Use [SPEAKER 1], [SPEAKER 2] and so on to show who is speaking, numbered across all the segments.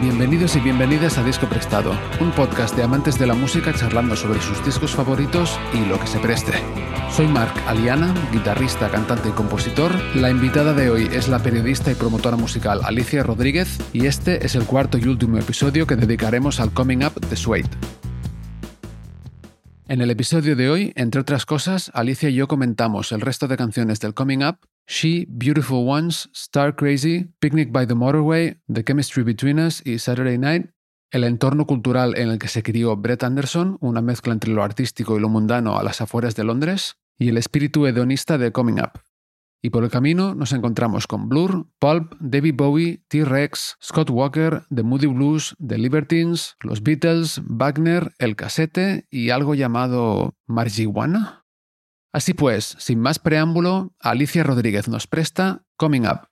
[SPEAKER 1] Bienvenidos y bienvenidas a Disco Prestado, un podcast de amantes de la música charlando sobre sus discos favoritos y lo que se preste. Soy Marc Aliana, guitarrista, cantante y compositor. La invitada de hoy es la periodista y promotora musical Alicia Rodríguez y este es el cuarto y último episodio que dedicaremos al Coming Up de Suede. En el episodio de hoy, entre otras cosas, Alicia y yo comentamos el resto de canciones del Coming Up, She, Beautiful Ones, Star Crazy, Picnic by the Motorway, The Chemistry Between Us y Saturday Night, el entorno cultural en el que se crió Brett Anderson, una mezcla entre lo artístico y lo mundano a las afueras de Londres, y el espíritu hedonista de Coming Up. Y por el camino nos encontramos con Blur, Pulp, David Bowie, T-Rex, Scott Walker, The Moody Blues, The Libertines, los Beatles, Wagner, El Casete y algo llamado Marijuana. Así pues, sin más preámbulo, Alicia Rodríguez nos presta Coming Up.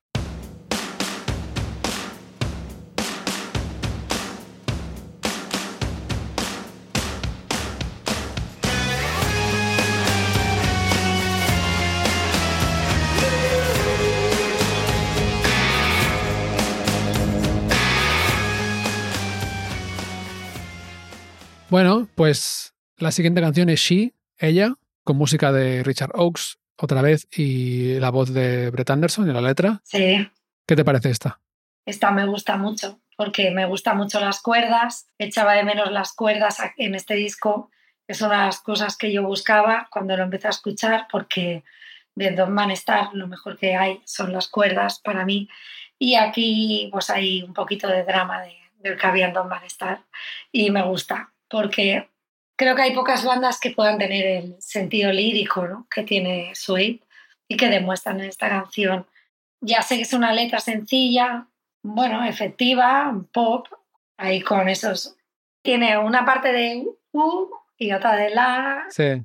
[SPEAKER 1] Bueno, pues la siguiente canción es She, ella, con música de Richard Oakes, otra vez, y la voz de Brett Anderson y la letra.
[SPEAKER 2] Sí.
[SPEAKER 1] ¿Qué te parece esta?
[SPEAKER 2] Esta me gusta mucho, porque me gustan mucho las cuerdas. Echaba de menos las cuerdas en este disco. Es una de las cosas que yo buscaba cuando lo empecé a escuchar, porque de Don Man Star lo mejor que hay son las cuerdas para mí. Y aquí pues hay un poquito de drama de, del que había en Don Man Star y me gusta porque creo que hay pocas bandas que puedan tener el sentido lírico que tiene Sweet y que demuestran en esta canción. Ya sé que es una letra sencilla, bueno, efectiva, pop, ahí con esos... Tiene una parte de U y otra de la.
[SPEAKER 1] Sí.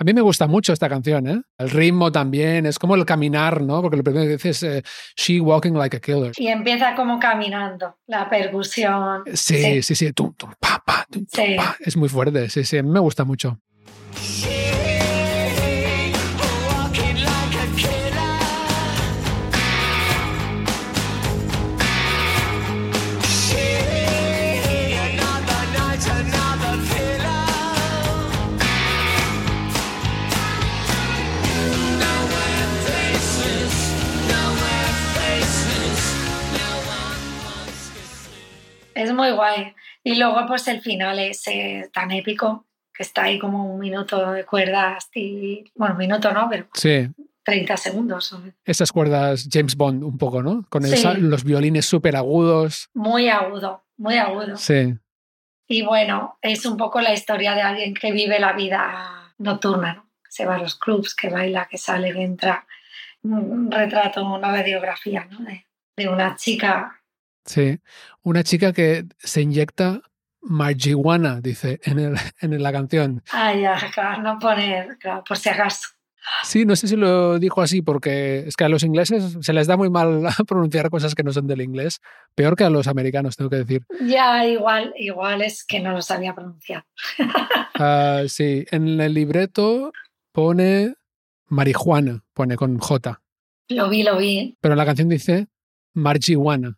[SPEAKER 1] A mí me gusta mucho esta canción, ¿eh? El ritmo también, es como el caminar, ¿no? Porque lo primero que dice es eh, She Walking Like a Killer.
[SPEAKER 2] Y empieza como caminando, la percusión.
[SPEAKER 1] Sí, sí, sí, tum, tum, pa, pa, tum, sí. pa. Es muy fuerte, sí, sí, a mí me gusta mucho.
[SPEAKER 2] Es muy guay. Y luego pues el final es eh, tan épico que está ahí como un minuto de cuerdas y bueno, un minuto no, pero
[SPEAKER 1] sí.
[SPEAKER 2] 30 segundos.
[SPEAKER 1] Esas cuerdas James Bond un poco, ¿no? Con sí. los violines súper agudos.
[SPEAKER 2] Muy agudo, muy agudo.
[SPEAKER 1] Sí.
[SPEAKER 2] Y bueno, es un poco la historia de alguien que vive la vida nocturna, ¿no? Se va a los clubs, que baila, que sale, que entra. Un retrato, una radiografía, ¿no? De, de una chica
[SPEAKER 1] Sí, una chica que se inyecta marihuana, dice en, el, en la canción.
[SPEAKER 2] Ah, ya, claro, no poner, claro, por si acaso.
[SPEAKER 1] Sí, no sé si lo dijo así porque es que a los ingleses se les da muy mal pronunciar cosas que no son del inglés, peor que a los americanos, tengo que decir.
[SPEAKER 2] Ya, igual, igual es que no lo sabía pronunciar.
[SPEAKER 1] Uh, sí, en el libreto pone marihuana, pone con J.
[SPEAKER 2] Lo vi, lo vi.
[SPEAKER 1] Pero en la canción dice marihuana.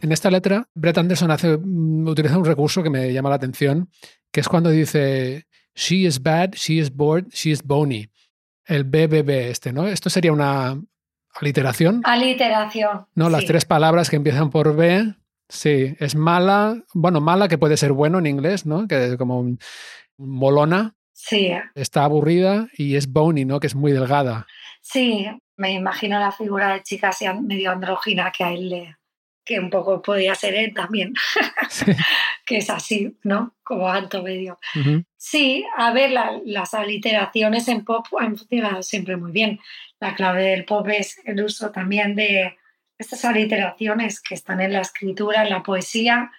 [SPEAKER 1] En esta letra, Brett Anderson hace, utiliza un recurso que me llama la atención, que es cuando dice She is bad, she is bored, she is bony. El BBB este, ¿no? Esto sería una aliteración.
[SPEAKER 2] Aliteración.
[SPEAKER 1] ¿No? Las
[SPEAKER 2] sí.
[SPEAKER 1] tres palabras que empiezan por B. Sí, es mala, bueno, mala que puede ser bueno en inglés, ¿no? Que es como un, molona.
[SPEAKER 2] Sí.
[SPEAKER 1] Está aburrida y es bony, ¿no? Que es muy delgada.
[SPEAKER 2] Sí, me imagino la figura de chica así medio andrógina que a él le, que un poco podía ser él también, sí. que es así, ¿no? Como alto medio.
[SPEAKER 1] Uh -huh.
[SPEAKER 2] Sí, a ver, la, las aliteraciones en pop han funcionado siempre muy bien. La clave del pop es el uso también de estas aliteraciones que están en la escritura, en la poesía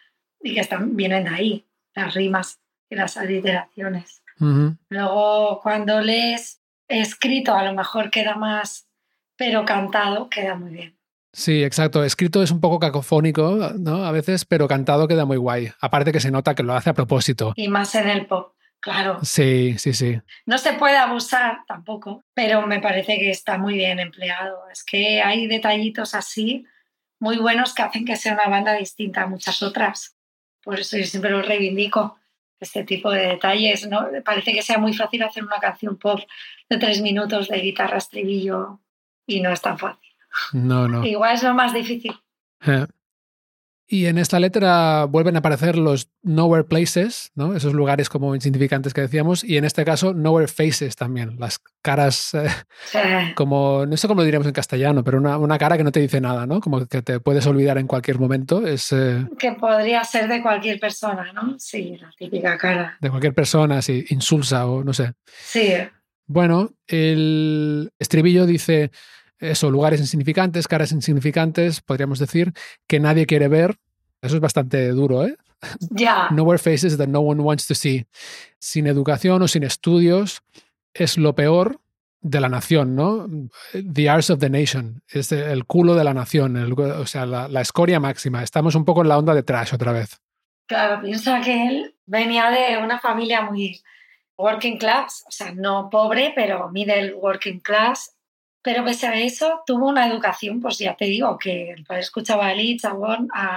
[SPEAKER 2] y que están, vienen de ahí, las rimas y las aliteraciones.
[SPEAKER 1] Uh -huh.
[SPEAKER 2] Luego, cuando lees escrito, a lo mejor queda más, pero cantado queda muy bien.
[SPEAKER 1] Sí, exacto. Escrito es un poco cacofónico, ¿no? A veces, pero cantado queda muy guay. Aparte que se nota que lo hace a propósito.
[SPEAKER 2] Y más en el pop. claro.
[SPEAKER 1] Sí, sí, sí.
[SPEAKER 2] No se puede abusar tampoco, pero me parece que está muy bien empleado. Es que hay detallitos así muy buenos que hacen que sea una banda distinta a muchas otras. Por eso yo siempre lo reivindico, este tipo de detalles. ¿no? Parece que sea muy fácil hacer una canción pop de tres minutos de guitarra, estribillo, y no es tan fácil.
[SPEAKER 1] No, no.
[SPEAKER 2] Igual es lo más difícil.
[SPEAKER 1] Y en esta letra vuelven a aparecer los nowhere places, ¿no? esos lugares como insignificantes que decíamos, y en este caso nowhere faces también, las caras eh, como, no sé cómo lo diríamos en castellano, pero una, una, cara que no te dice nada, ¿no? Como que te puedes olvidar en cualquier momento. Es, eh,
[SPEAKER 2] Que podría ser de cualquier persona, ¿no? Sí, la típica cara.
[SPEAKER 1] De cualquier persona, sí, insulsa o no sé.
[SPEAKER 2] Sí.
[SPEAKER 1] Bueno, el estribillo dice eso, lugares insignificantes, caras insignificantes, podríamos decir, que nadie quiere ver. Eso es bastante duro, ¿eh?
[SPEAKER 2] Ya.
[SPEAKER 1] Nowhere faces that no one wants to see. Sin educación o sin estudios es lo peor de la nación, ¿no? The arts of the nation. Es el culo de la nación, el, o sea, la, la, escoria máxima. Estamos un poco en la onda de trash otra vez.
[SPEAKER 2] Claro, piensa que él venía de una familia muy working class, o sea, no pobre, pero middle working class, pero pese a eso, tuvo una educación, pues ya te digo, que el padre escuchaba a Liszt, a,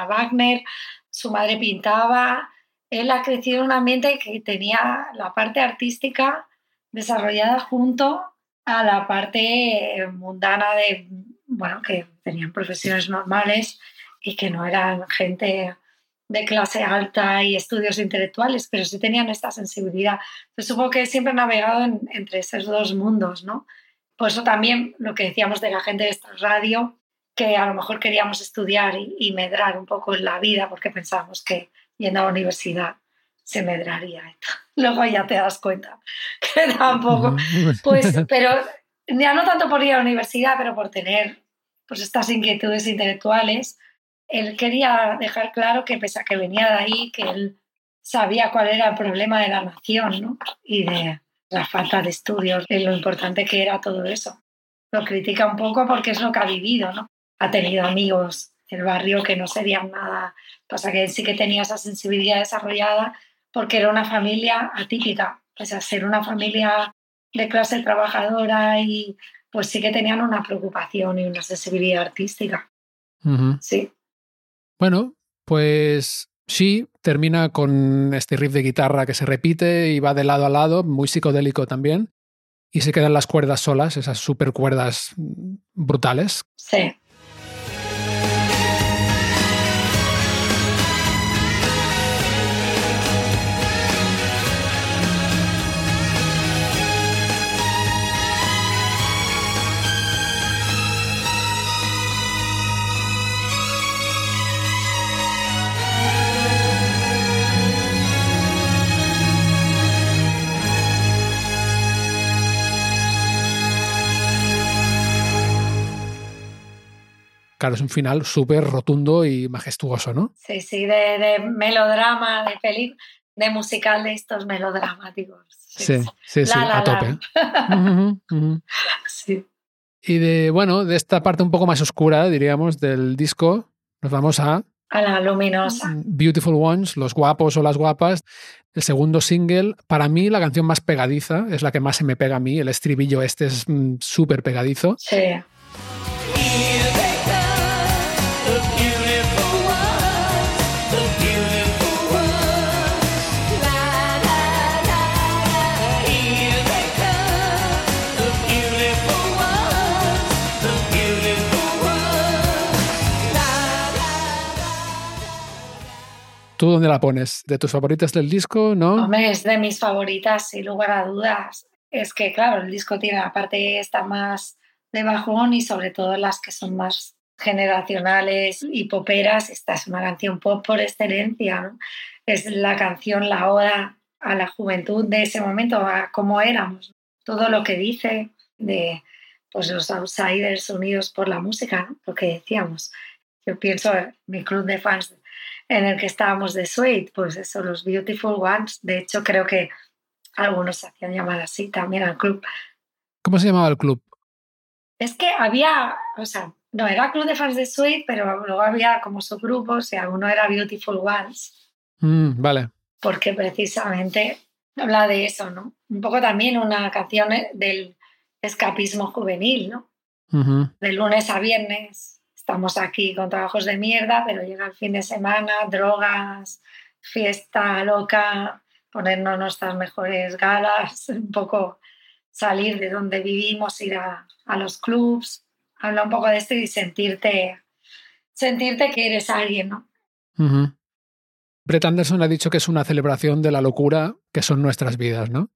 [SPEAKER 2] Wagner, su madre pintaba. Él ha crecido en un ambiente que tenía la parte artística desarrollada junto a la parte mundana de, bueno, que tenían profesiones normales y que no eran gente de clase alta y estudios intelectuales, pero sí tenían esta sensibilidad. Entonces, supongo que siempre he navegado en, entre esos dos mundos, ¿no? Por eso también lo que decíamos de la gente de esta radio, que a lo mejor queríamos estudiar y, y medrar un poco en la vida porque pensábamos que yendo a la universidad se medraría. Luego ya te das cuenta que tampoco. Pues, pero ya no tanto por ir a la universidad, pero por tener pues, estas inquietudes intelectuales, él quería dejar claro que pese a que venía de ahí, que él sabía cuál era el problema de la nación ¿no? y de la falta de estudios, y lo importante que era todo eso. Lo critica un poco porque es lo que ha vivido, ¿no? Ha tenido amigos del barrio que no serían nada, pasa que él sí que tenía esa sensibilidad desarrollada porque era una familia atípica, pese a ser una familia de clase trabajadora y pues sí que tenían una preocupación y una sensibilidad artística.
[SPEAKER 1] Uh -huh.
[SPEAKER 2] Sí.
[SPEAKER 1] Bueno, pues sí, termina con este riff de guitarra que se repite y va de lado a lado, muy psicodélico también. Y se quedan las cuerdas solas, esas super cuerdas brutales.
[SPEAKER 2] Sí.
[SPEAKER 1] Claro, es un final súper rotundo y majestuoso, ¿no?
[SPEAKER 2] Sí, sí, de, de melodrama, de peli, de musical de estos melodramáticos.
[SPEAKER 1] Sí, sí, sí,
[SPEAKER 2] La, la,
[SPEAKER 1] a tope.
[SPEAKER 2] la. Sí.
[SPEAKER 1] Y de, bueno, de esta parte un poco más oscura, diríamos, del disco, nos vamos a
[SPEAKER 2] A la luminosa.
[SPEAKER 1] Beautiful Ones, Los Guapos o las Guapas, el segundo single. Para mí, la canción más pegadiza, es la que más se me pega a mí. El estribillo este es mm, súper pegadizo.
[SPEAKER 2] Sí.
[SPEAKER 1] ¿Tú dónde la pones? ¿De tus favoritas del disco? ¿No?
[SPEAKER 2] Hombre, es de mis favoritas, sin lugar a dudas. Es que, claro, el disco tiene la parte esta más de bajón y sobre todo las que son más generacionales y poperas. Esta es una canción pop por excelencia. ¿no? Es la canción, la oda a la juventud de ese momento, a cómo éramos. Todo lo que dice de pues, los outsiders unidos por la música, ¿no? lo que decíamos. Yo pienso en mi club de fans en el que estábamos de Suede, pues eso, los Beautiful Ones. De hecho, creo que algunos se hacían llamar así también al club.
[SPEAKER 1] ¿Cómo se llamaba el club?
[SPEAKER 2] Es que había, o sea, no era club de fans de Suede, pero luego había como subgrupos y alguno era Beautiful Ones,
[SPEAKER 1] Mm, vale.
[SPEAKER 2] porque precisamente Habla de eso, ¿no? Un poco también una canción del escapismo juvenil, ¿no? De lunes a viernes estamos aquí con trabajos de mierda, pero llega el fin de semana, drogas, fiesta loca, ponernos nuestras mejores galas, un poco salir de donde vivimos, ir a, a los clubs, habla un poco de esto y sentirte, sentirte que eres alguien, ¿no?
[SPEAKER 1] Brett Anderson ha dicho que es una celebración de la locura que son nuestras vidas, ¿no?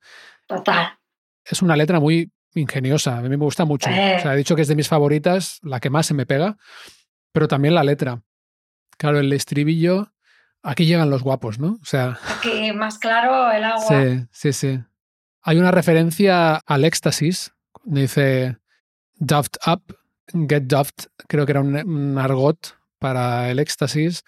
[SPEAKER 2] Total.
[SPEAKER 1] Es una letra muy ingeniosa, a mí me gusta mucho.
[SPEAKER 2] Eh.
[SPEAKER 1] O sea, he dicho que es de mis favoritas, la que más se me pega, pero también la letra. Claro, el estribillo, aquí llegan los guapos, ¿no? O sea,
[SPEAKER 2] Aquí más claro el agua.
[SPEAKER 1] sí, sí, sí. Hay una referencia al éxtasis, dice Duffed up, get duffed, creo que era un, un argot para el éxtasis,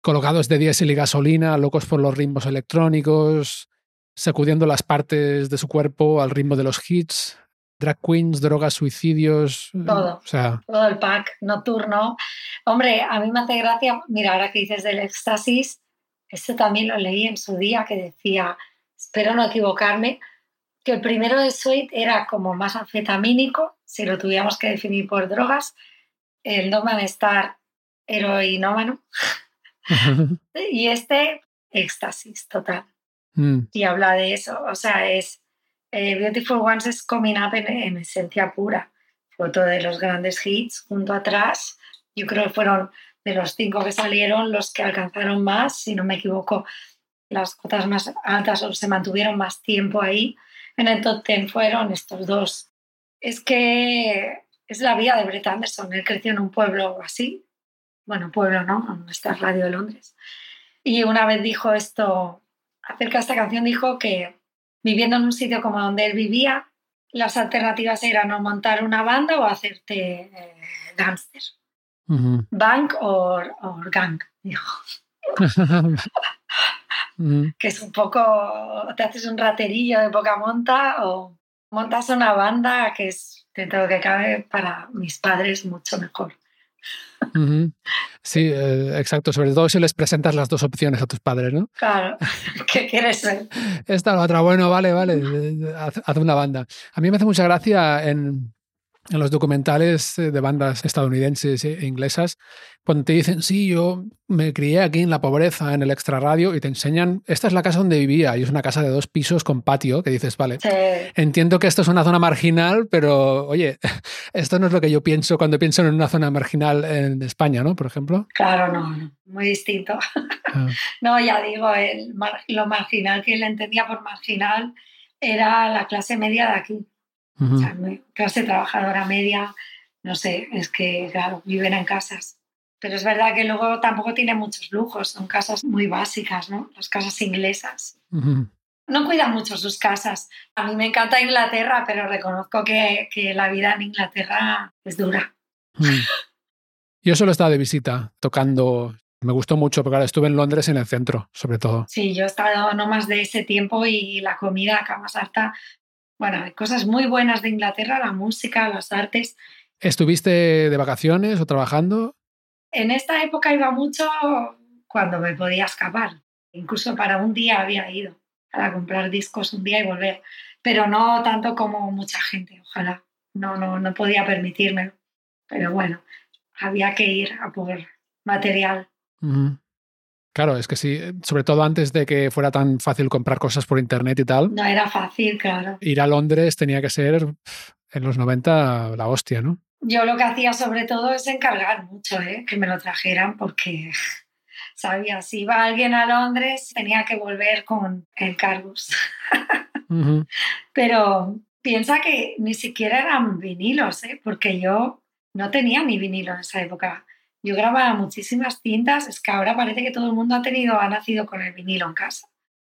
[SPEAKER 1] colocados de diésel y gasolina, locos por los ritmos electrónicos, sacudiendo las partes de su cuerpo al ritmo de los hits, drag queens, drogas, suicidios.
[SPEAKER 2] Todo.
[SPEAKER 1] O sea,
[SPEAKER 2] todo el pack nocturno. Hombre, a mí me hace gracia, mira, ahora que dices del éxtasis, este también lo leí en su día que decía, espero no equivocarme, que el primero de Sweet era como más anfetamínico, si lo tuviéramos que definir por drogas, el No Man Star heroinómano, y este éxtasis total.
[SPEAKER 1] mm,
[SPEAKER 2] Y habla de eso, o sea, es eh, Beautiful Ones es coming up en, en esencia pura. Foto de los grandes hits junto atrás. Yo creo que fueron de los cinco que salieron los que alcanzaron más, si no me equivoco, las cotas más altas o se mantuvieron más tiempo ahí. En el top ten fueron estos dos. Es que es la vida de Brett Anderson. Él creció en un pueblo así. Bueno, pueblo no, en nuestra radio de Londres. Y una vez dijo esto, acerca de esta canción, dijo que viviendo en un sitio como donde él vivía, las alternativas eran o montar una banda o hacerte eh, gángster.
[SPEAKER 1] ujú.
[SPEAKER 2] Bank o gang, dijo. Que es un poco, te haces un raterillo de poca monta o montas una banda que es, dentro de lo que cabe, para mis padres mucho mejor.
[SPEAKER 1] Sí, eh, exacto. Sobre todo si les presentas las dos opciones a tus padres, ¿no?
[SPEAKER 2] Claro, ¿qué quieres ser?
[SPEAKER 1] Esta la otra, bueno, vale, vale, haz, haz una banda. A mí me hace mucha gracia en, en los documentales eh, de bandas estadounidenses e inglesas, cuando te dicen, sí, yo me crié aquí en la pobreza, en el extrarradio, y te enseñan, esta es la casa donde vivía, y es una casa de dos pisos con patio, que dices, vale,
[SPEAKER 2] Sí,
[SPEAKER 1] entiendo que esto es una zona marginal, pero oye, esto no es lo que yo pienso cuando pienso en una zona marginal en España, ¿no? Por ejemplo.
[SPEAKER 2] claro, no, no, muy distinto.
[SPEAKER 1] Ah,
[SPEAKER 2] No, ya digo, el lo marginal que él entendía por marginal era la clase media de aquí.
[SPEAKER 1] Ujú,
[SPEAKER 2] O sea, clase trabajadora media, no sé, es que, claro, viven en casas. Pero es verdad que luego tampoco tiene muchos lujos, son casas muy básicas, ¿no? Las casas inglesas.
[SPEAKER 1] ujú.
[SPEAKER 2] No cuidan mucho sus casas. A mí me encanta Inglaterra, pero reconozco que, que la vida en Inglaterra es dura.
[SPEAKER 1] Yo solo estaba de visita, tocando. Me gustó mucho, porque ahora estuve en Londres en el centro, sobre todo.
[SPEAKER 2] Sí, yo he estado no más de ese tiempo y la comida acá más harta. Bueno, hay cosas muy buenas de Inglaterra, la música, las artes.
[SPEAKER 1] ¿Estuviste de vacaciones o trabajando?
[SPEAKER 2] En esta época iba mucho cuando me podía escapar. Incluso para un día había ido, para comprar discos un día y volver. Pero no tanto como mucha gente, ojalá. No, no, no podía permitírmelo. Pero bueno, había que ir a por material.
[SPEAKER 1] Ujú. Claro, es que sí, sobre todo antes de que fuera tan fácil comprar cosas por internet y tal,
[SPEAKER 2] No era fácil, claro.
[SPEAKER 1] ir a Londres tenía que ser en los 90 la hostia, ¿no?
[SPEAKER 2] Yo lo que hacía sobre todo es encargar mucho, ¿eh? que me lo trajeran porque sabía, si iba alguien a Londres tenía que volver con encargos.
[SPEAKER 1] Ujú.
[SPEAKER 2] Pero piensa que ni siquiera eran vinilos, ¿eh? porque yo no tenía ni vinilo en esa época. Yo grababa muchísimas cintas, es que ahora parece que todo el mundo ha tenido, ha nacido con el vinilo en casa.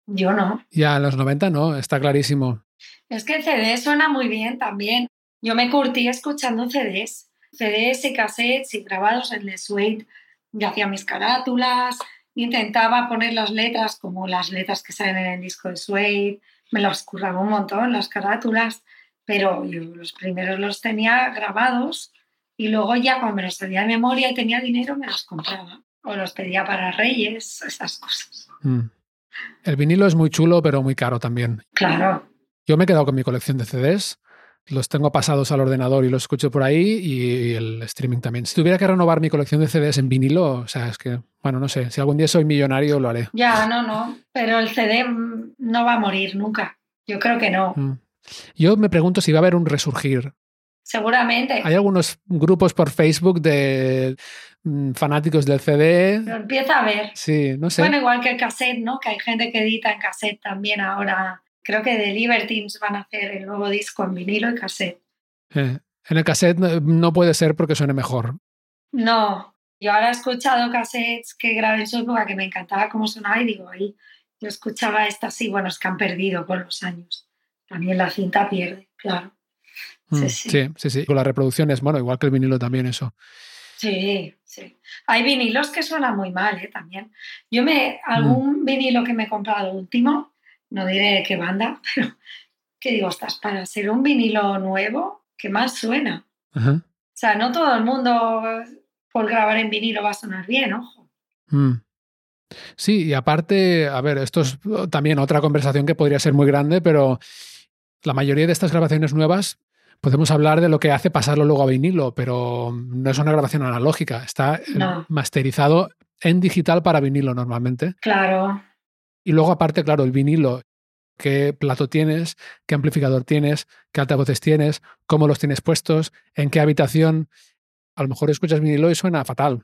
[SPEAKER 2] Yo no.
[SPEAKER 1] Ya en los 90 no, está clarísimo.
[SPEAKER 2] Es que el CD suena muy bien también. Yo me curtí escuchando CDs, CDs y cassettes y grabados en el Suede. Yo hacía mis carátulas, intentaba poner las letras como las letras que salen en el disco de Suede. Me las curraba un montón, las carátulas, pero yo los primeros los tenía grabados y luego ya cuando me los tenía de memoria y tenía dinero me los compraba. O los pedía para Reyes, esas cosas.
[SPEAKER 1] Mm. El vinilo es muy chulo, pero muy caro también.
[SPEAKER 2] Claro.
[SPEAKER 1] Yo me he quedado con mi colección de CDs. Los tengo pasados al ordenador y los escucho por ahí y el streaming también. Si tuviera que renovar mi colección de CDs en vinilo, o sea, es que, bueno, no sé, si algún día soy millonario lo haré.
[SPEAKER 2] Ya, no, no. Pero el CD mm, no va a morir nunca. Yo creo que no.
[SPEAKER 1] Mm. Yo me pregunto si va a haber un resurgir.
[SPEAKER 2] Seguramente.
[SPEAKER 1] Hay algunos grupos por Facebook de mm, fanáticos del CD.
[SPEAKER 2] Lo empieza a ver.
[SPEAKER 1] Sí, no sé.
[SPEAKER 2] Bueno, igual que el cassette, ¿no? Que hay gente que edita en cassette también ahora. Creo que de Libertines van a hacer el nuevo disco en vinilo y cassette.
[SPEAKER 1] Eh, en el cassette no- puede ser porque suene mejor.
[SPEAKER 2] No, yo ahora he escuchado cassettes que grabé en su época que me encantaba cómo sonaba y digo, ahí, yo escuchaba estas sí, bueno, es que han perdido con los años. También la cinta pierde, claro.
[SPEAKER 1] Mm,
[SPEAKER 2] Sí, sí.
[SPEAKER 1] sí, sí, sí. Con las reproducciones, bueno, igual que el vinilo también eso.
[SPEAKER 2] Sí, sí. Hay vinilos que suenan muy mal, ¿eh? También. Yo me, algún vinilo que me he comprado último, no diré qué banda, pero que digo, estás para ser un vinilo nuevo, ¿qué más suena?
[SPEAKER 1] Ajá.
[SPEAKER 2] O sea, no todo el mundo por grabar en vinilo va a sonar bien, ojo.
[SPEAKER 1] Mm. Sí, y aparte, a ver, esto es oh, también otra conversación que podría ser muy grande, pero la mayoría de estas grabaciones nuevas podemos hablar de lo que hace pasarlo luego a vinilo, pero no es una grabación analógica, está eh,
[SPEAKER 2] No.
[SPEAKER 1] masterizado en digital para vinilo normalmente.
[SPEAKER 2] Claro,
[SPEAKER 1] Y luego aparte, claro, el vinilo, qué plato tienes, qué amplificador tienes, qué altavoces tienes, cómo los tienes puestos, en qué habitación. A lo mejor escuchas vinilo y suena fatal.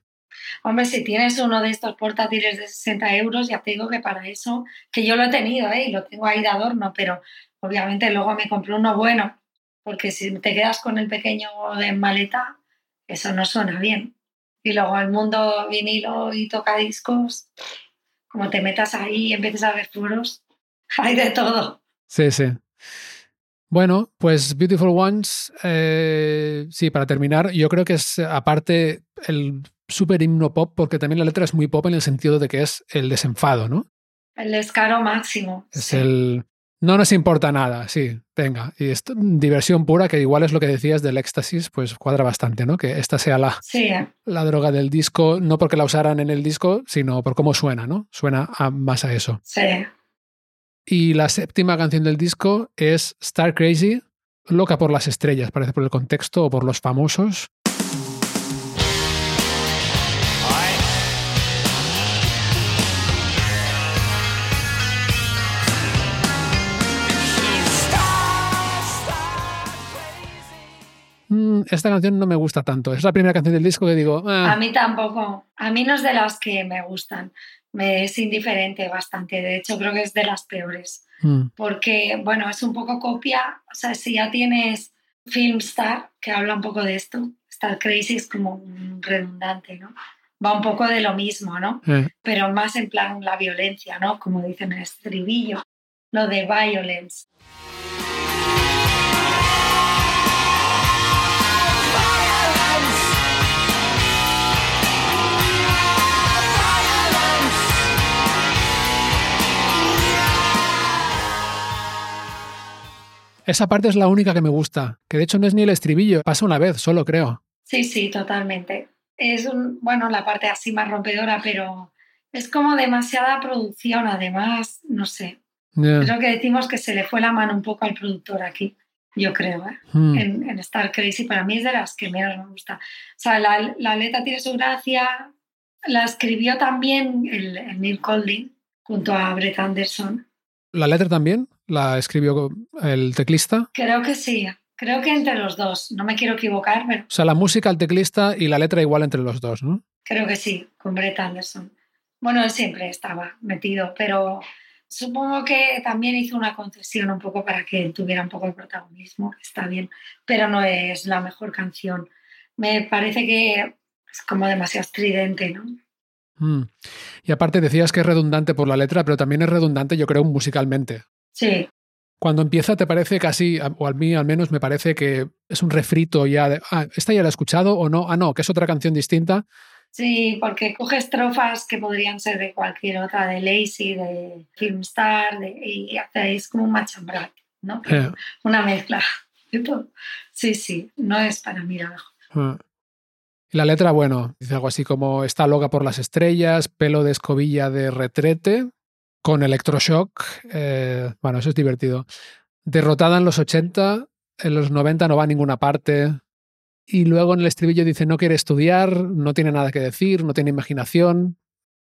[SPEAKER 2] Hombre, si tienes uno de estos portátiles de 60 euros, ya te digo que para eso, que yo lo he tenido, ¿eh? y lo tengo ahí de adorno, pero obviamente luego me compré uno bueno, porque si te quedas con el pequeño de maleta, eso no suena bien. Y luego el mundo vinilo y tocadiscos, como te metas ahí y empieces a ver foros, hay de todo.
[SPEAKER 1] Sí, sí. Bueno, pues Beautiful Ones, eh, sí, para terminar, yo creo que es aparte el super himno pop, porque también la letra es muy pop en el sentido de que es el desenfado, ¿no?
[SPEAKER 2] El descaro máximo.
[SPEAKER 1] Es
[SPEAKER 2] sí.
[SPEAKER 1] el no nos importa nada, sí, venga. Y es diversión pura, que igual es lo que decías del éxtasis, pues cuadra bastante, ¿no? Que esta sea la,
[SPEAKER 2] Sí, ¿eh?
[SPEAKER 1] la droga del disco, no porque la usaran en el disco, sino por cómo suena, ¿no? Suena a- más a eso.
[SPEAKER 2] sí.
[SPEAKER 1] Y la séptima canción del disco es Star Crazy, loca por las estrellas, parece por el contexto o por los famosos. Mm, esta canción no me gusta tanto. Es la primera canción del disco que digo, "Ah,
[SPEAKER 2] A mí tampoco. A mí no es de las que me gustan. Me es indiferente bastante. De hecho, creo que es de las peores.
[SPEAKER 1] mm,
[SPEAKER 2] Porque, bueno, es un poco copia. O sea, si ya tienes Filmstar, que habla un poco de esto, Star Crazy es como un redundante, ¿no? Va un poco de lo mismo, ¿no?
[SPEAKER 1] eh".
[SPEAKER 2] Pero más en plan la violencia, ¿no? Como dicen en el estribillo. Lo de violence.
[SPEAKER 1] Esa parte es la única que me gusta, que de hecho no es ni el estribillo, pasa una vez, solo creo.
[SPEAKER 2] Sí, sí, totalmente. Es un, bueno, la parte así más rompedora, pero es como demasiada producción, además, no sé.
[SPEAKER 1] Ya.
[SPEAKER 2] Creo que decimos que se le fue la mano un poco al productor aquí, yo creo, ¿eh?
[SPEAKER 1] Mm,
[SPEAKER 2] en, en Star Crazy. Para mí es de las que menos me gusta. O sea, la, la letra tiene su gracia. La escribió también el, el Neil Golding junto a Brett Anderson.
[SPEAKER 1] ¿La letra también? ¿La escribió el teclista?
[SPEAKER 2] Creo que sí. Creo que entre los dos. No me quiero equivocar, pero
[SPEAKER 1] O sea, la música, el teclista y la letra igual entre los dos, ¿no?
[SPEAKER 2] creo que sí, con Brett Anderson. Bueno, él siempre estaba metido, pero supongo que también hizo una concesión un poco para que tuviera un poco de protagonismo. Está bien, pero no es la mejor canción. Me parece que es como demasiado estridente, ¿no?
[SPEAKER 1] Mm. Y aparte decías que es redundante por la letra, pero también es redundante, yo creo, musicalmente.
[SPEAKER 2] Sí,
[SPEAKER 1] Cuando empieza te parece casi, o a mí al menos me parece que es un refrito ya de, ah, ¿esta ya la he escuchado o no? Ah, no, que es otra canción distinta.
[SPEAKER 2] sí, porque coge estrofas que podrían ser de cualquier otra, de Lazy, de Filmstar, de, y hacéis como un machambrat, ¿no?
[SPEAKER 1] Eh,
[SPEAKER 2] Una mezcla de todo. Sí, sí, no es para mí la mejor.
[SPEAKER 1] ah. La letra, bueno, dice algo así como está loca por las estrellas, pelo de escobilla de retrete. Con electroshock. eh, bueno, eso es divertido. Derrotada en los 80, en los 90 no va a ninguna parte. Y luego en el estribillo dice no quiere estudiar, no tiene nada que decir, no tiene imaginación.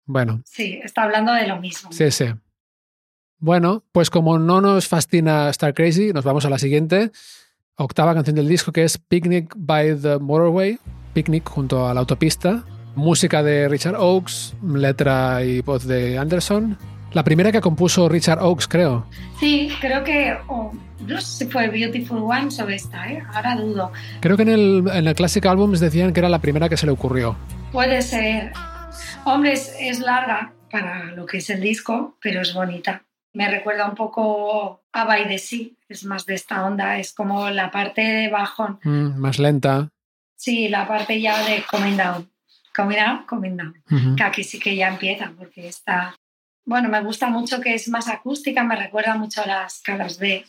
[SPEAKER 1] Bueno,
[SPEAKER 2] Sí, está hablando de lo mismo.
[SPEAKER 1] sí, sí. Bueno, pues como no nos fascina Star Crazy, nos vamos a la siguiente. Octava canción del disco que es Picnic by the Motorway. Picnic junto a la autopista. Música de Richard Oakes, letra y voz de Anderson. La primera que compuso Richard Oakes, creo.
[SPEAKER 2] Sí, creo que. oh, no sé si fue Beautiful Ones o esta, ¿eh? ahora dudo.
[SPEAKER 1] Creo que en el, en el Classic Albums decían que era la primera que se le ocurrió.
[SPEAKER 2] Puede ser. Hombre, es, es larga para lo que es el disco, pero es bonita. Me recuerda un poco a By the Sea, es más de esta onda, es como la parte de bajón.
[SPEAKER 1] Mm, más lenta.
[SPEAKER 2] Sí, la parte ya de Coming Down. Coming Down, Coming Down. Que aquí sí que ya empieza, porque está... Bueno, me gusta mucho que es más acústica, me recuerda mucho a las caras B.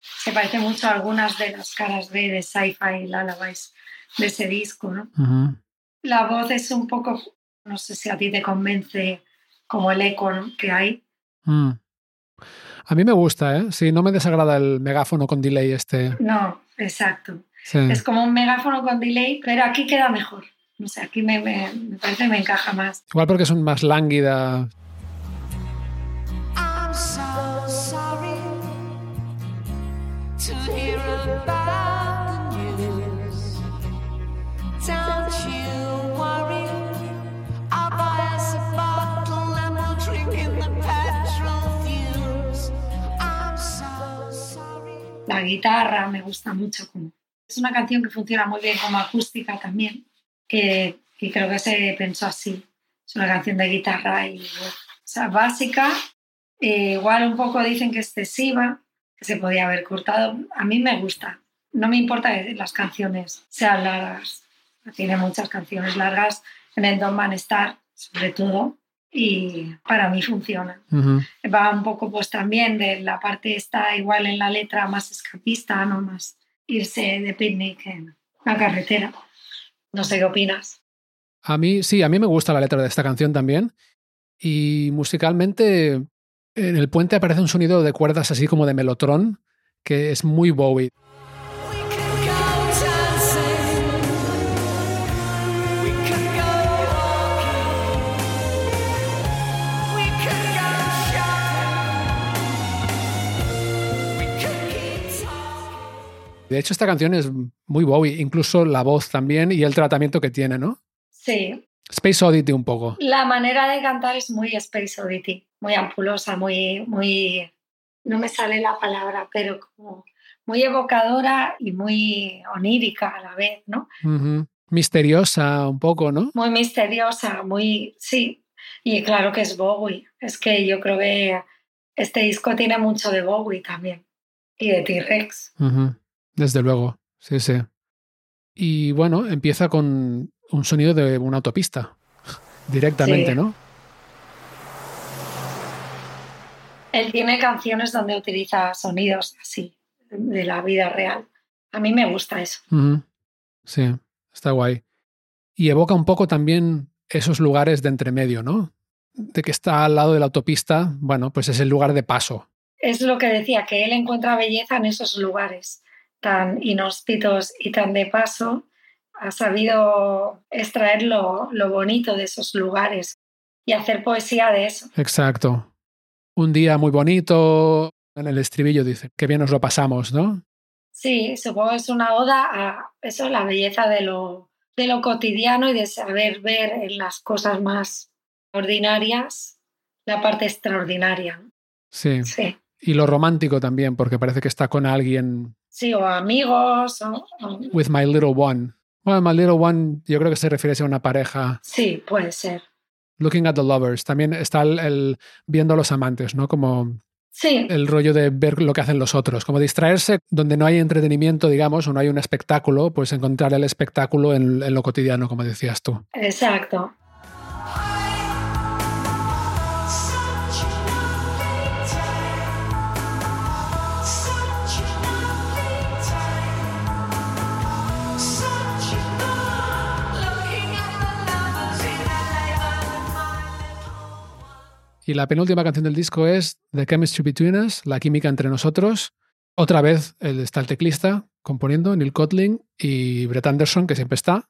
[SPEAKER 2] Se parece mucho a algunas de las caras B de Sci-Fi y Lullabies de ese disco, ¿no? La voz es un poco, no sé si a ti te convence como el eco ¿no? que hay.
[SPEAKER 1] Mm. A mí me gusta, ¿eh? Sí, no me desagrada el megáfono con delay este.
[SPEAKER 2] No, exacto.
[SPEAKER 1] Sí.
[SPEAKER 2] Es como un megáfono con delay, pero aquí queda mejor. No sé, aquí me, me- me parece que me encaja más.
[SPEAKER 1] Igual porque es un más lánguida.
[SPEAKER 2] La guitarra me gusta mucho. Como... Es una canción que funciona muy bien como acústica también, que, creo que se pensó así. Es una canción de guitarra y. O básica, eh, igual un poco dicen que excesiva, que se podía haber cortado. A mí me gusta. No me importa que las canciones sean largas. Tiene muchas canciones largas en el Don't Man Star, sobre todo, y para mí funciona va un poco pues también de la parte está igual en la letra más escapista, no más irse de picnic en la carretera. No sé qué opinas.
[SPEAKER 1] A mí, sí, a mí me gusta la letra de esta canción también. Y musicalmente, en el puente aparece un sonido de cuerdas así como de melotron, que es muy Bowie. De hecho, esta canción es muy Bowie, incluso la voz también y el tratamiento que tiene, ¿no?
[SPEAKER 2] Sí,
[SPEAKER 1] Space Oddity un poco.
[SPEAKER 2] la manera de cantar es muy Space Oddity, muy ampulosa, muy, muy, no me sale la palabra, pero como muy evocadora y muy onírica a la vez, ¿no?
[SPEAKER 1] Misteriosa un poco, ¿no?
[SPEAKER 2] muy misteriosa, muy, sí, y claro que es Bowie. Es que yo creo que este disco tiene mucho de Bowie también y de T-Rex.
[SPEAKER 1] Ujú. Desde luego, sí, sí. Y bueno, empieza con un sonido de una autopista, directamente,
[SPEAKER 2] Sí.
[SPEAKER 1] ¿no?
[SPEAKER 2] Él tiene canciones donde utiliza sonidos así, de la vida real. A mí me gusta eso.
[SPEAKER 1] Sí, está guay. Y evoca un poco también esos lugares de entremedio, ¿no? De que está al lado de la autopista, bueno, pues es el lugar de paso.
[SPEAKER 2] Es lo que decía, que él encuentra belleza en esos lugares tan inhóspitos y tan de paso. Ha sabido extraer lo, lo bonito de esos lugares y hacer poesía de eso.
[SPEAKER 1] Exacto. Un día muy bonito, en el estribillo dice, qué bien nos lo pasamos, ¿no?
[SPEAKER 2] Sí, supongo que es una oda a eso, la belleza de lo, de lo cotidiano y de saber ver en las cosas más ordinarias la parte extraordinaria.
[SPEAKER 1] Sí.
[SPEAKER 2] Sí,
[SPEAKER 1] Y lo romántico también, porque parece que está con alguien
[SPEAKER 2] sí o amigos, o- o-
[SPEAKER 1] with my little one. Bueno, my little one, yo creo que se refiere a una pareja.
[SPEAKER 2] sí, puede ser.
[SPEAKER 1] Looking at the lovers. También está el, el viendo a los amantes, ¿no? Como
[SPEAKER 2] Sí,
[SPEAKER 1] el rollo de ver lo que hacen los otros. Como distraerse donde no hay entretenimiento, digamos, o no hay un espectáculo, pues encontrar el espectáculo en, en lo cotidiano, como decías tú.
[SPEAKER 2] exacto.
[SPEAKER 1] Y la penúltima canción del disco es The Chemistry Between Us, La Química entre nosotros. Otra vez está el teclista componiendo, Neil Kotling y Brett Anderson, que siempre está.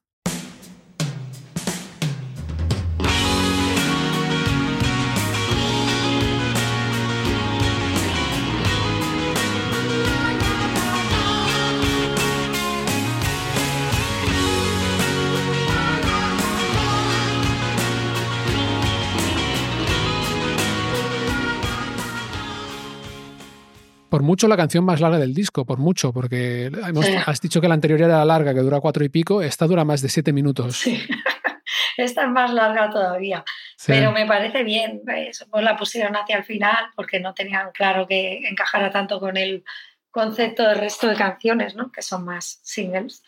[SPEAKER 1] Por mucho la canción más larga del disco, por mucho, porque hemos-
[SPEAKER 2] Sí.
[SPEAKER 1] has dicho que la anterior era larga, que dura cuatro y pico, esta dura más de siete minutos.
[SPEAKER 2] Sí. Esta es más larga todavía.
[SPEAKER 1] Sí.
[SPEAKER 2] Pero me parece bien. Eso, pues la pusieron hacia el final porque no tenían claro que encajara tanto con el concepto del resto de canciones, ¿no? que son más singles.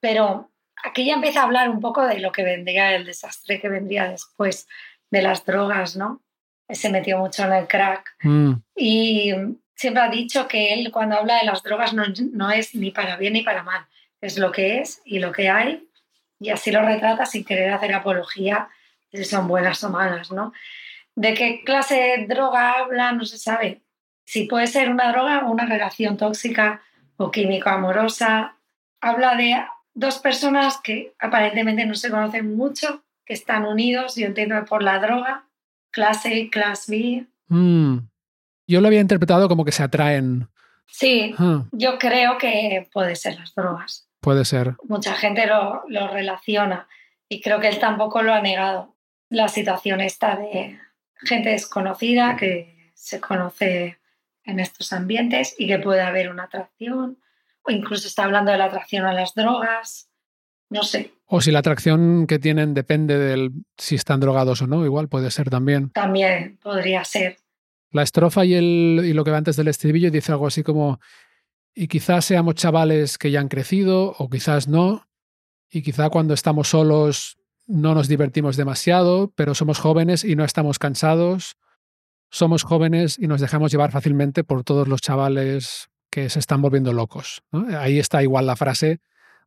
[SPEAKER 2] Pero aquí ya empieza a hablar un poco de lo que vendría, el desastre que vendría después de las drogas, ¿no? Se metió mucho en el crack.
[SPEAKER 1] Mm,
[SPEAKER 2] Y siempre ha dicho que él cuando habla de las drogas no, no es ni para bien ni para mal, es lo que es y lo que hay y así lo retrata sin querer hacer apología si son buenas o malas, ¿no? ¿De qué clase de droga habla? No se sabe. Si puede ser una droga o una relación tóxica o químico-amorosa. Habla de dos personas que aparentemente no se conocen mucho, que están unidos, yo entiendo por la droga, clase A, clase B.
[SPEAKER 1] mm. Yo lo había interpretado como que se atraen.
[SPEAKER 2] Sí,
[SPEAKER 1] Ah,
[SPEAKER 2] yo creo que puede ser las drogas.
[SPEAKER 1] puede ser.
[SPEAKER 2] Mucha gente lo, lo relaciona y creo que él tampoco lo ha negado. La situación está de gente desconocida que se conoce en estos ambientes y que puede haber una atracción o incluso está hablando de la atracción a las drogas. No sé,
[SPEAKER 1] O si la atracción que tienen depende del si están drogados o no, igual puede ser también.
[SPEAKER 2] también podría ser.
[SPEAKER 1] La estrofa y, el, y lo que va antes del estribillo dice algo así como, y quizás seamos chavales que ya han crecido o quizás no, y quizá cuando estamos solos no nos divertimos demasiado, pero somos jóvenes y no estamos cansados. Somos jóvenes y nos dejamos llevar fácilmente por todos los chavales que se están volviendo locos. ¿no? Ahí está igual la frase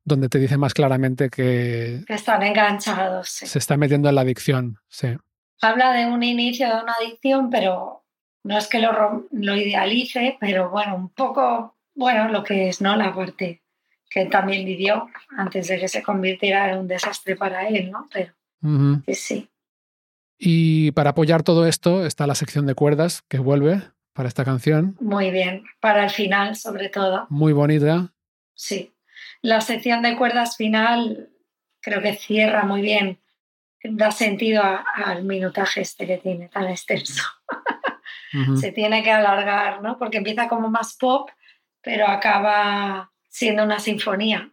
[SPEAKER 1] donde te dice más claramente que
[SPEAKER 2] Que están enganchados. sí.
[SPEAKER 1] se está metiendo en la adicción. Sí.
[SPEAKER 2] Habla de un inicio de una adicción, pero no es que lo, lo idealice, pero bueno, un poco, bueno, lo que es, ¿no? La parte que también vivió antes de que se convirtiera en un desastre para él, ¿no? Pero sí, sí.
[SPEAKER 1] Y para apoyar todo esto está la sección de cuerdas que vuelve para esta canción.
[SPEAKER 2] Muy bien. Para el final, sobre todo,
[SPEAKER 1] Muy bonita.
[SPEAKER 2] sí. La sección de cuerdas final creo que cierra muy bien, da sentido a- al minutaje este que tiene tan extenso. Se tiene que alargar, ¿no? Porque empieza como más pop, pero acaba siendo una sinfonía.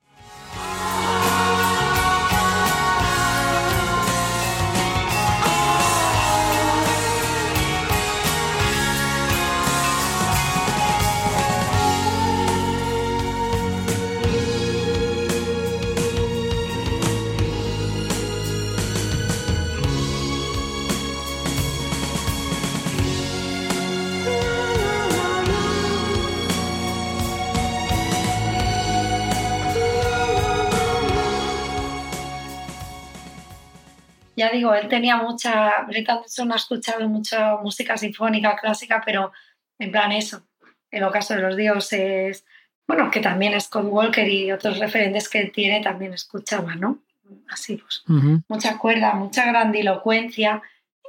[SPEAKER 2] Ya digo, él tenía mucha. Brett Anderson ha escuchado mucha música sinfónica clásica, pero en plan eso. El ocaso de los dioses. Bueno, que también Scott Walker y otros referentes que él tiene también escuchaban, ¿no? Así pues. Mucha cuerda, mucha grandilocuencia.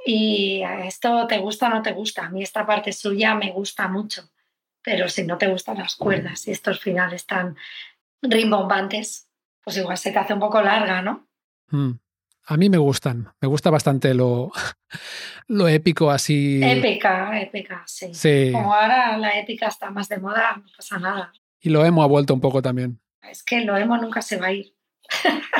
[SPEAKER 2] Y esto te gusta o no te gusta. A mí esta parte suya me gusta mucho. Pero si no te gustan las cuerdas y estos finales tan rimbombantes, pues igual se te hace un poco larga, ¿no?
[SPEAKER 1] Mm. A mí me gustan. Me gusta bastante lo, lo épico así.
[SPEAKER 2] Épica, épica, sí.
[SPEAKER 1] Sí.
[SPEAKER 2] Como ahora la épica está más de moda, no pasa nada.
[SPEAKER 1] Y lo hemos vuelto un poco también.
[SPEAKER 2] Es que lo emo nunca se va a ir.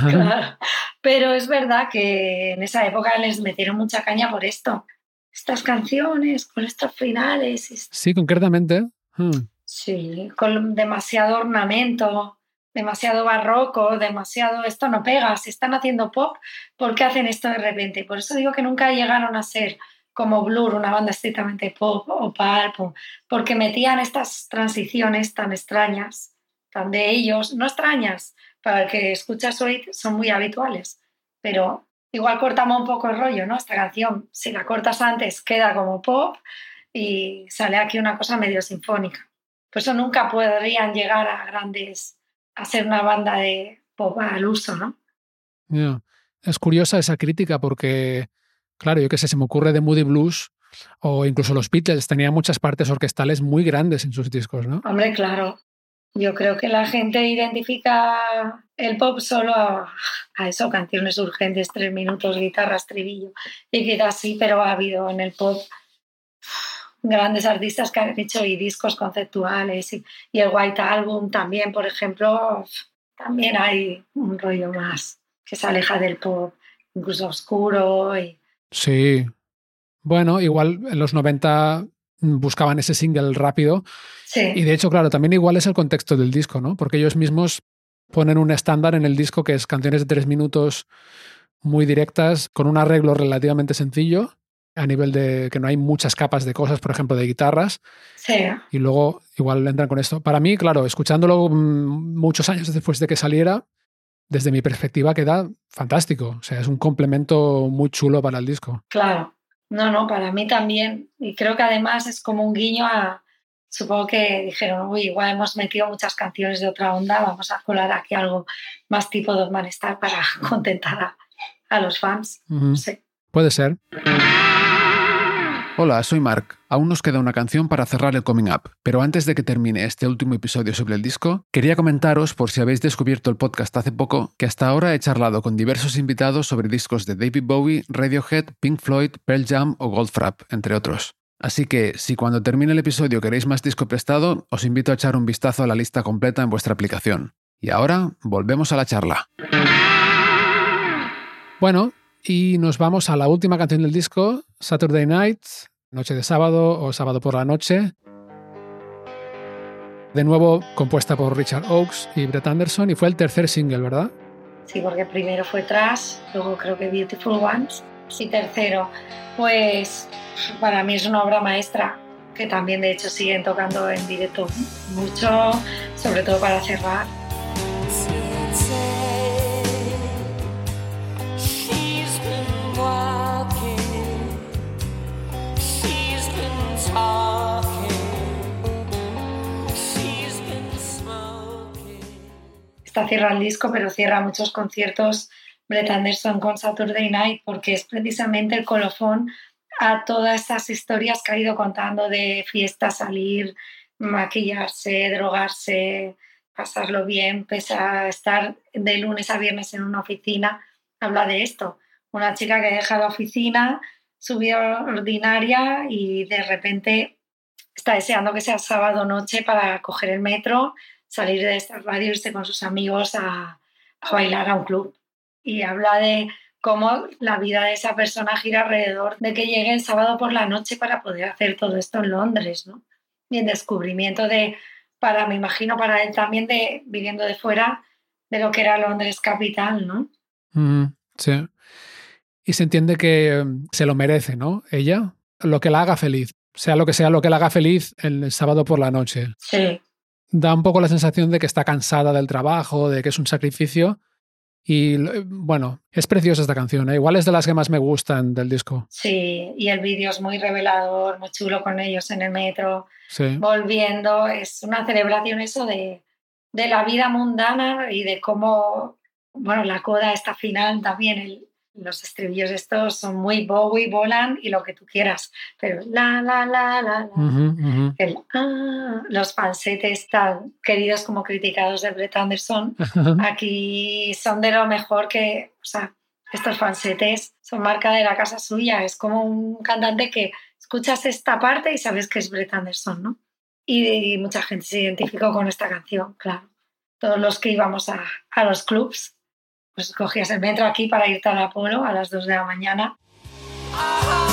[SPEAKER 2] Claro. Pero es verdad que en esa época les metieron mucha caña por esto. Estas canciones, con estos finales, y-
[SPEAKER 1] Sí, concretamente. mm,
[SPEAKER 2] sí, con demasiado ornamento, demasiado barroco, demasiado esto no pega. Si están haciendo pop, ¿por qué hacen esto de repente? Por eso digo que nunca llegaron a ser como Blur, una banda estrictamente pop o pulp, porque metían estas transiciones tan extrañas, tan de ellos, no extrañas, para el que escucha Sweet son muy habituales, pero igual cortamos un poco el rollo, ¿no? Esta canción, si la cortas antes, queda como pop y sale aquí una cosa medio sinfónica. Por eso nunca podrían llegar a grandes, a ser una banda de pop al uso, ¿no?
[SPEAKER 1] Es curiosa esa crítica porque, claro, yo qué sé, se me ocurre de Moody Blues o incluso los Beatles tenían muchas partes orquestales muy grandes en sus discos, ¿no?
[SPEAKER 2] Hombre, claro. Yo creo que la gente identifica el pop solo a, a eso, canciones urgentes, tres minutos, guitarra, estribillo. Y quizás sí, pero ha habido en el pop grandes artistas que han hecho y discos conceptuales y, y el White Album también, por ejemplo, también hay un rollo más que se aleja del pop, incluso oscuro. Y...
[SPEAKER 1] Sí. Bueno, igual en los 90 buscaban ese single rápido.
[SPEAKER 2] Sí,
[SPEAKER 1] Y de hecho, claro, también igual es el contexto del disco, ¿no? Porque ellos mismos ponen un estándar en el disco que es canciones de tres minutos muy directas, con un arreglo relativamente sencillo, a nivel de que no hay muchas capas de cosas, por ejemplo, de guitarras,
[SPEAKER 2] sí,
[SPEAKER 1] y luego igual entran con esto. Para mí, claro, escuchándolo mm, muchos años después de que saliera, desde mi perspectiva queda fantástico. O sea, es un complemento muy chulo para el disco.
[SPEAKER 2] claro. No, no, para mí también. Y creo que además es como un guiño a... Supongo que dijeron, uy, igual hemos metido muchas canciones de otra onda, vamos a colar aquí algo más tipo Dogman Star para contentar a, a los fans.
[SPEAKER 1] Ujú.
[SPEAKER 2] No sé.
[SPEAKER 1] Puede ser.
[SPEAKER 3] Hola, soy Mark. Aún nos queda una canción para cerrar el Coming Up, pero antes de que termine este último episodio sobre el disco, quería comentaros, por si habéis descubierto el podcast hace poco, que hasta ahora he charlado con diversos invitados sobre discos de David Bowie, Radiohead, Pink Floyd, Pearl Jam o Goldfrapp, entre otros. Así que, si cuando termine el episodio queréis más disco prestado, os invito a echar un vistazo a la lista completa en vuestra aplicación. Y ahora, volvemos a la charla.
[SPEAKER 1] Bueno, y nos vamos a la última canción del disco, Saturday Night, Noche de Sábado o Sábado por la Noche. De nuevo compuesta por Richard Oakes y Brett Anderson y fue el tercer single, ¿verdad?
[SPEAKER 2] Sí, porque primero fue Trash, luego creo que Beautiful Ones. Y tercero, pues para mí es una obra maestra que también de hecho siguen tocando en directo mucho, sobre todo para cerrar. Cierra el disco, pero cierra muchos conciertos Brett Anderson con Saturday Night porque es precisamente el colofón a todas esas historias que ha ido contando de fiestas, salir, maquillarse, drogarse, pasarlo bien, pese estar de lunes a viernes en una oficina, habla de esto. Una chica que deja la oficina, su vida ordinaria y de repente está deseando que sea sábado noche para coger el metro, salir de esta radio, irse con sus amigos a, a bailar a un club. Y habla de cómo la vida de esa persona gira alrededor de que llegue el sábado por la noche para poder hacer todo esto en Londres, ¿no? Y el descubrimiento de, para, me imagino, para él también de viviendo de fuera, de lo que era Londres capital, ¿no?
[SPEAKER 1] Sí. Y se entiende que mm, se lo merece, ¿no? Ella, lo que la haga feliz, sea lo que sea lo que la haga feliz el sábado por la noche.
[SPEAKER 2] Sí,
[SPEAKER 1] Da un poco la sensación de que está cansada del trabajo, de que es un sacrificio. Y lo- bueno, es preciosa esta canción, ¿eh? igual es de las que más me gustan del disco.
[SPEAKER 2] sí. Y el vídeo es muy revelador, muy chulo con ellos en el metro.
[SPEAKER 1] Sí.
[SPEAKER 2] volviendo, es una celebración eso de, de la vida mundana y de cómo, bueno, la coda está final también, el- los estribillos estos son muy Bowie, volan y lo que tú quieras, pero la, la, la, la, la.
[SPEAKER 1] Ujú, ujú.
[SPEAKER 2] el, ah, los falsetes tan queridos como criticados de Brett Anderson, aquí son de lo mejor que, o sea, estos falsetes son marca de la casa suya, es como un cantante que escuchas esta parte y sabes que es Brett Anderson, ¿no? Y, y mucha gente se identificó con esta canción, claro. Todos los que íbamos a, a los clubs, pues cogías el metro aquí para irte al Apolo a las 2 de la mañana.
[SPEAKER 4] Oh,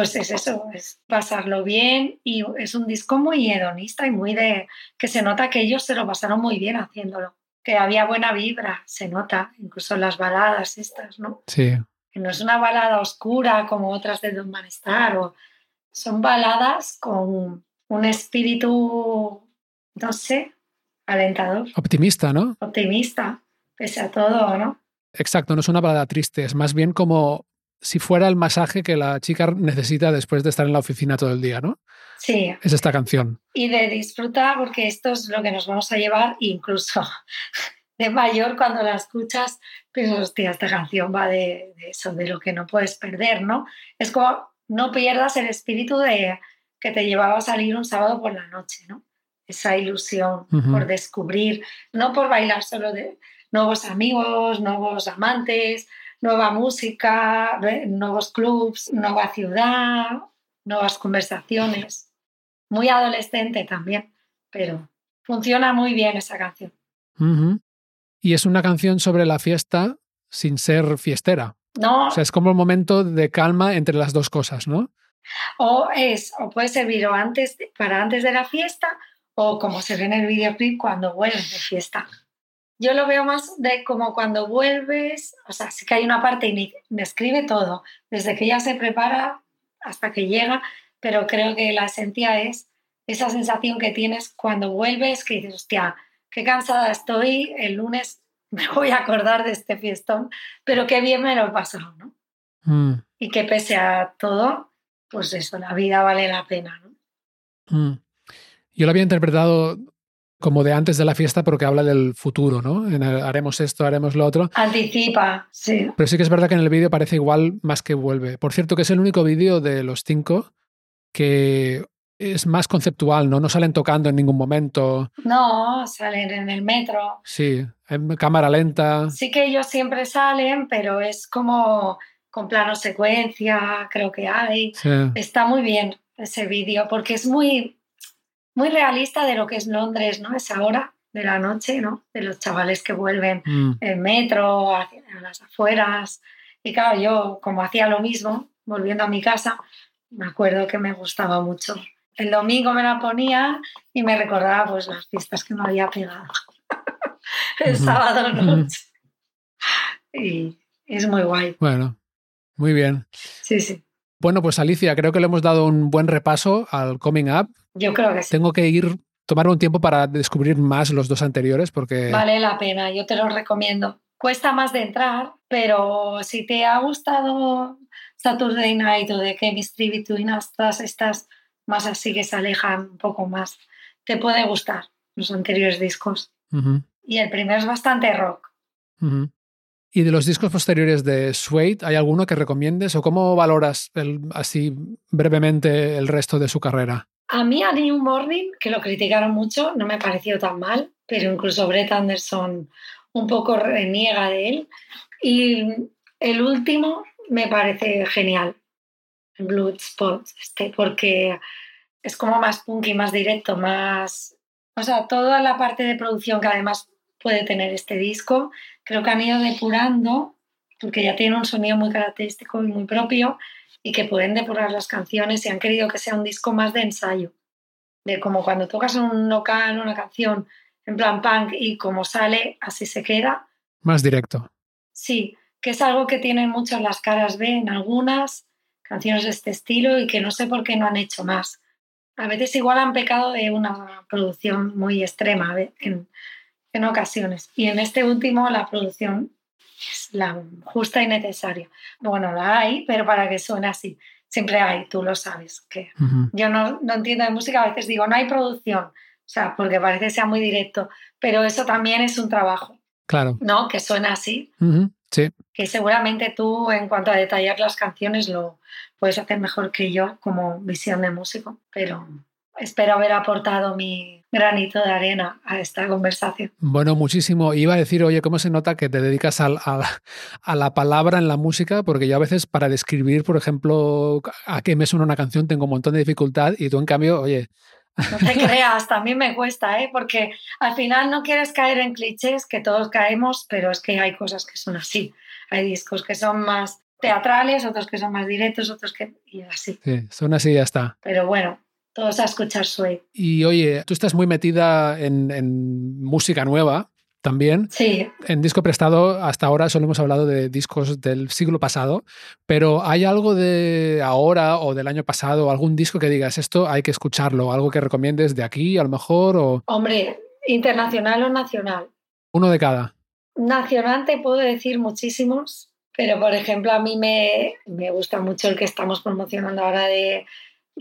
[SPEAKER 2] pues es eso, es pasarlo bien y es un disco muy hedonista y muy de que se nota que ellos se lo pasaron muy bien haciéndolo, que había buena vibra, se nota, incluso en las baladas estas, ¿no?
[SPEAKER 1] Sí.
[SPEAKER 2] Que no es una balada oscura como otras de Don Manestar, o son baladas con un espíritu, no sé, alentador,
[SPEAKER 1] Optimista, ¿no?
[SPEAKER 2] optimista, pese a todo, ¿no?
[SPEAKER 1] Exacto, no es una balada triste, es más bien como si fuera el masaje que la chica necesita después de estar en la oficina todo el día, ¿no?
[SPEAKER 2] Sí,
[SPEAKER 1] Es esta canción.
[SPEAKER 2] y de disfrutar, porque esto es lo que nos vamos a llevar, incluso de mayor cuando la escuchas, pues hostia, esta canción va de, de eso, de lo que no puedes perder, ¿no? Es como no pierdas el espíritu de que te llevaba a salir un sábado por la noche, ¿no? Esa ilusión por descubrir, no por bailar solo de nuevos amigos, nuevos amantes, nueva música, nuevos clubs, nueva ciudad, nuevas conversaciones. Muy adolescente también, pero funciona muy bien esa canción.
[SPEAKER 1] Y es una canción sobre la fiesta sin ser fiestera.
[SPEAKER 2] No,
[SPEAKER 1] O sea, es como un momento de calma entre las dos cosas, ¿no?
[SPEAKER 2] o es, o puede servir o antes para antes de la fiesta, o como se ve en el videoclip, cuando vuelves de fiesta. Yo lo veo más de como cuando vuelves, o sea, sí que hay una parte y describe todo, desde que ella se prepara hasta que llega, pero creo que la esencia es esa sensación que tienes cuando vuelves, que dices, hostia, qué cansada estoy, el lunes me voy a acordar de este fiestón, pero qué bien me lo he pasado, ¿no?
[SPEAKER 1] Mm,
[SPEAKER 2] y que pese a todo, pues eso, la vida vale la pena, ¿no?
[SPEAKER 1] mm. Yo lo había interpretado como de antes de la fiesta porque habla del futuro, ¿no? En el haremos esto, haremos lo otro.
[SPEAKER 2] Anticipa, sí.
[SPEAKER 1] Pero sí que es verdad que en el vídeo parece igual más que vuelve. Por cierto, que es el único vídeo de los cinco que es más conceptual, ¿no? No salen tocando en ningún momento.
[SPEAKER 2] No, salen en el metro.
[SPEAKER 1] Sí, en cámara lenta.
[SPEAKER 2] Sí que ellos siempre salen, pero es como con plano secuencia, creo que hay.
[SPEAKER 1] Sí.
[SPEAKER 2] Está muy bien ese vídeo porque es muy, muy realista de lo que es Londres, ¿no? Esa hora de la noche, ¿no? De los chavales que vuelven
[SPEAKER 1] Mm,
[SPEAKER 2] en metro, hacia a las afueras. Y claro, yo como hacía lo mismo, volviendo a mi casa, me acuerdo que me gustaba mucho. El domingo me la ponía y me recordaba pues las fiestas que me había pegado el sábado noche. Y es muy guay.
[SPEAKER 1] Bueno, muy bien.
[SPEAKER 2] Sí, sí.
[SPEAKER 1] Bueno, pues Alicia, creo que le hemos dado un buen repaso al Coming Up.
[SPEAKER 2] Yo creo que sí.
[SPEAKER 1] Tengo que ir, tomar un tiempo para descubrir más los dos anteriores porque...
[SPEAKER 2] Vale la pena, yo te lo recomiendo. Cuesta más de entrar, pero si te ha gustado Saturday Night o The Chemistry Between Us, todas estas más así que se alejan un poco más, te puede gustar los anteriores discos. Y el primero es bastante rock.
[SPEAKER 1] ¿Y de los discos posteriores de Suede, hay alguno que recomiendes o cómo valoras el- así brevemente el resto de su carrera?
[SPEAKER 2] A mí a New Morning, que lo criticaron mucho, no me pareció tan mal, pero incluso Brett Anderson un poco reniega de él. Y el último me parece genial, Blood Spot, este, porque es como más punky, más directo, más... O sea, toda la parte de producción que además puede tener este disco, creo que han ido depurando, porque ya tiene un sonido muy característico y muy propio, y que pueden depurar las canciones y han querido que sea un disco más de ensayo. De como cuando tocas en un local una canción en plan punk y como sale, así se queda.
[SPEAKER 1] Más directo.
[SPEAKER 2] Sí, que es algo que tienen muchas las caras B en algunas canciones de este estilo y que no sé por qué no han hecho más. A veces igual han pecado de una producción muy extrema en, en ocasiones. Y en este último la producción es la justa y necesaria. Bueno, la hay, pero para que suene así. Siempre hay, tú lo sabes. Que yo no, no entiendo de música, a veces digo, no hay producción. O sea, porque parece que sea muy directo. Pero eso también es un trabajo,
[SPEAKER 1] Claro.
[SPEAKER 2] ¿no? Que suena así
[SPEAKER 1] Sí.
[SPEAKER 2] que seguramente tú en cuanto a detallar las canciones lo puedes hacer mejor que yo como visión de músico, pero espero haber aportado mi granito de arena a esta conversación.
[SPEAKER 1] Bueno, muchísimo. Iba a decir, oye, ¿cómo se nota que te dedicas al- a, a la palabra en la música? Porque yo a veces para describir, por ejemplo, a qué me suena una canción tengo un montón de dificultad y tú en cambio, oye,
[SPEAKER 2] No te creas, también me cuesta, ¿eh? porque al final no quieres caer en clichés, que todos caemos, pero es que hay cosas que son así. Hay discos que son más teatrales, otros que son más directos, otros que... y así.
[SPEAKER 1] Sí, son así y ya está.
[SPEAKER 2] Pero bueno, todos a escuchar Suede.
[SPEAKER 1] Y oye, tú estás muy metida en, en música nueva también.
[SPEAKER 2] Sí,
[SPEAKER 1] En disco prestado, hasta ahora solo hemos hablado de discos del siglo pasado, pero ¿hay algo de ahora o del año pasado, algún disco que digas esto hay que escucharlo, algo que recomiendes de aquí a lo mejor o
[SPEAKER 2] hombre, internacional o nacional.
[SPEAKER 1] uno de cada?
[SPEAKER 2] Nacional te puedo decir muchísimos, pero por ejemplo a mí me, me gusta mucho el que estamos promocionando ahora de...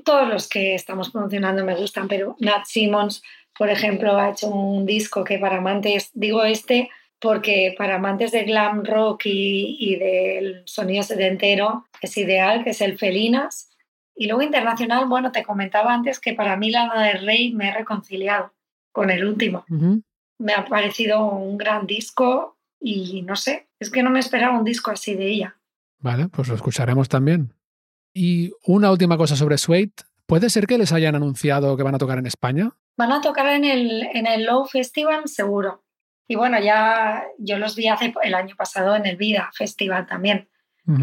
[SPEAKER 2] Todos los que estamos promocionando me gustan, pero Nat Simmons, por ejemplo, ha hecho un disco que para amantes, digo este porque para amantes de glam rock y, y del sonido setentero es ideal, que es el Felinas. Y luego internacional, bueno, te comentaba antes que para mí Lana del Rey me he reconciliado con el último me ha parecido un gran disco y no sé, es que no me esperaba un disco así de ella.
[SPEAKER 1] Vale, pues lo escucharemos también. Y una última cosa sobre Suede. ¿Puede ser que les hayan anunciado que van a tocar en España?
[SPEAKER 2] Van a tocar en el, en el Low Festival seguro. Y bueno, ya yo los vi hace el año pasado en el Vida Festival también.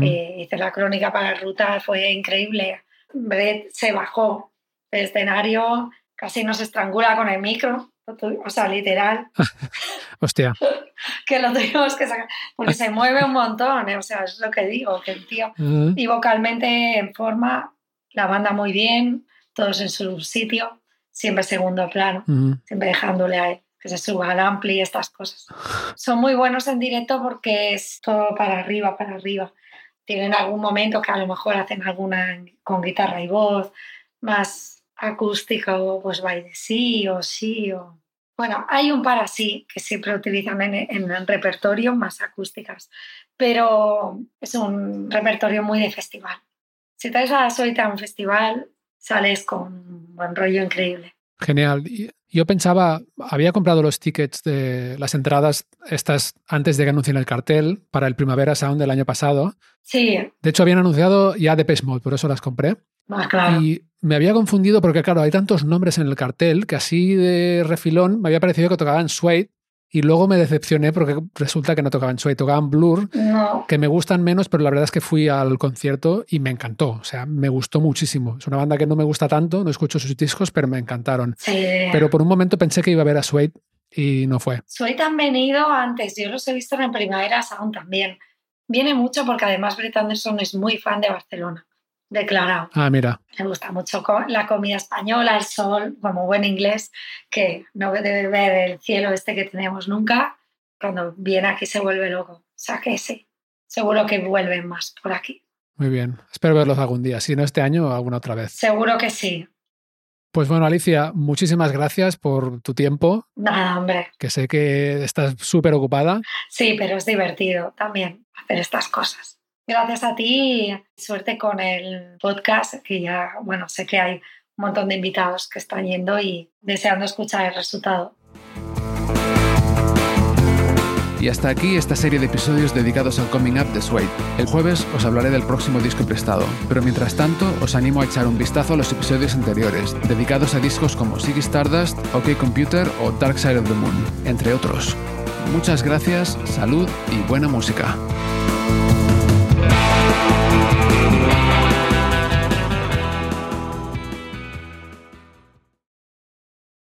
[SPEAKER 2] Eh, hice la crónica para Ruta, fue increíble. Brett se bajó del escenario, casi nos estrangula con el micro, o sea, literal,
[SPEAKER 1] Hostia,
[SPEAKER 2] que lo tuvimos que sacar, porque se mueve un montón, eh, o sea, es lo que digo, que el tío y vocalmente en forma, la banda muy bien, todos en su sitio, siempre segundo plano, siempre dejándole a él que se suba al ampli y estas cosas. Son muy buenos en directo porque es todo para arriba, para arriba. Tienen algún momento que a lo mejor hacen alguna con guitarra y voz, más acústico, pues by de sí o sí o... Bueno, hay un par así que siempre utilizan en, en el repertorio, más acústicas, pero es un repertorio muy de festival. Si traes a Soita a un festival, sales con un buen rollo increíble.
[SPEAKER 1] Genial. Yo pensaba, había comprado los tickets de las entradas estas antes de que anuncien el cartel para el Primavera Sound del año pasado.
[SPEAKER 2] Sí,
[SPEAKER 1] De hecho, habían anunciado ya Depeche Mode, por eso las compré.
[SPEAKER 2] Claro.
[SPEAKER 1] Y me había confundido porque, claro, hay tantos nombres en el cartel que así de refilón me había parecido que tocaban Suede y luego me decepcioné porque resulta que no tocaban Suede, tocaban Blur,
[SPEAKER 2] No,
[SPEAKER 1] que me gustan menos, pero la verdad es que fui al concierto y me encantó. O sea, me gustó muchísimo. Es una banda que no me gusta tanto, no escucho sus discos, pero me encantaron.
[SPEAKER 2] sí.
[SPEAKER 1] Pero por un momento pensé que iba a ver a Suede y no fue.
[SPEAKER 2] Soy tan venido antes, yo los he visto en Primavera Sound también. Viene mucho porque además Brett Anderson es muy fan de Barcelona, declarado.
[SPEAKER 1] Ah, mira.
[SPEAKER 2] Le gusta mucho la comida española, el sol, como buen inglés, que no debe ver el cielo este que tenemos nunca. Cuando viene aquí se vuelve loco. O sea que sí, seguro que vuelven más por aquí.
[SPEAKER 1] Muy bien. Espero verlos algún día. Si no este año, alguna otra vez.
[SPEAKER 2] Seguro que sí.
[SPEAKER 1] Pues bueno, Alicia, muchísimas gracias por tu tiempo,
[SPEAKER 2] Nada, hombre.
[SPEAKER 1] que sé que estás súper ocupada.
[SPEAKER 2] Sí, pero es divertido también hacer estas cosas. Gracias a ti y suerte con el podcast, que ya, bueno, sé que hay un montón de invitados que están yendo y deseando escuchar el resultado.
[SPEAKER 5] Y hasta aquí esta serie de episodios dedicados al coming up de Suede. El jueves os hablaré del próximo disco prestado, pero mientras tanto os animo a echar un vistazo a los episodios anteriores, dedicados a discos como Ziggy Stardust, OK Computer o Dark Side of the Moon, entre otros. Muchas gracias, salud y buena música.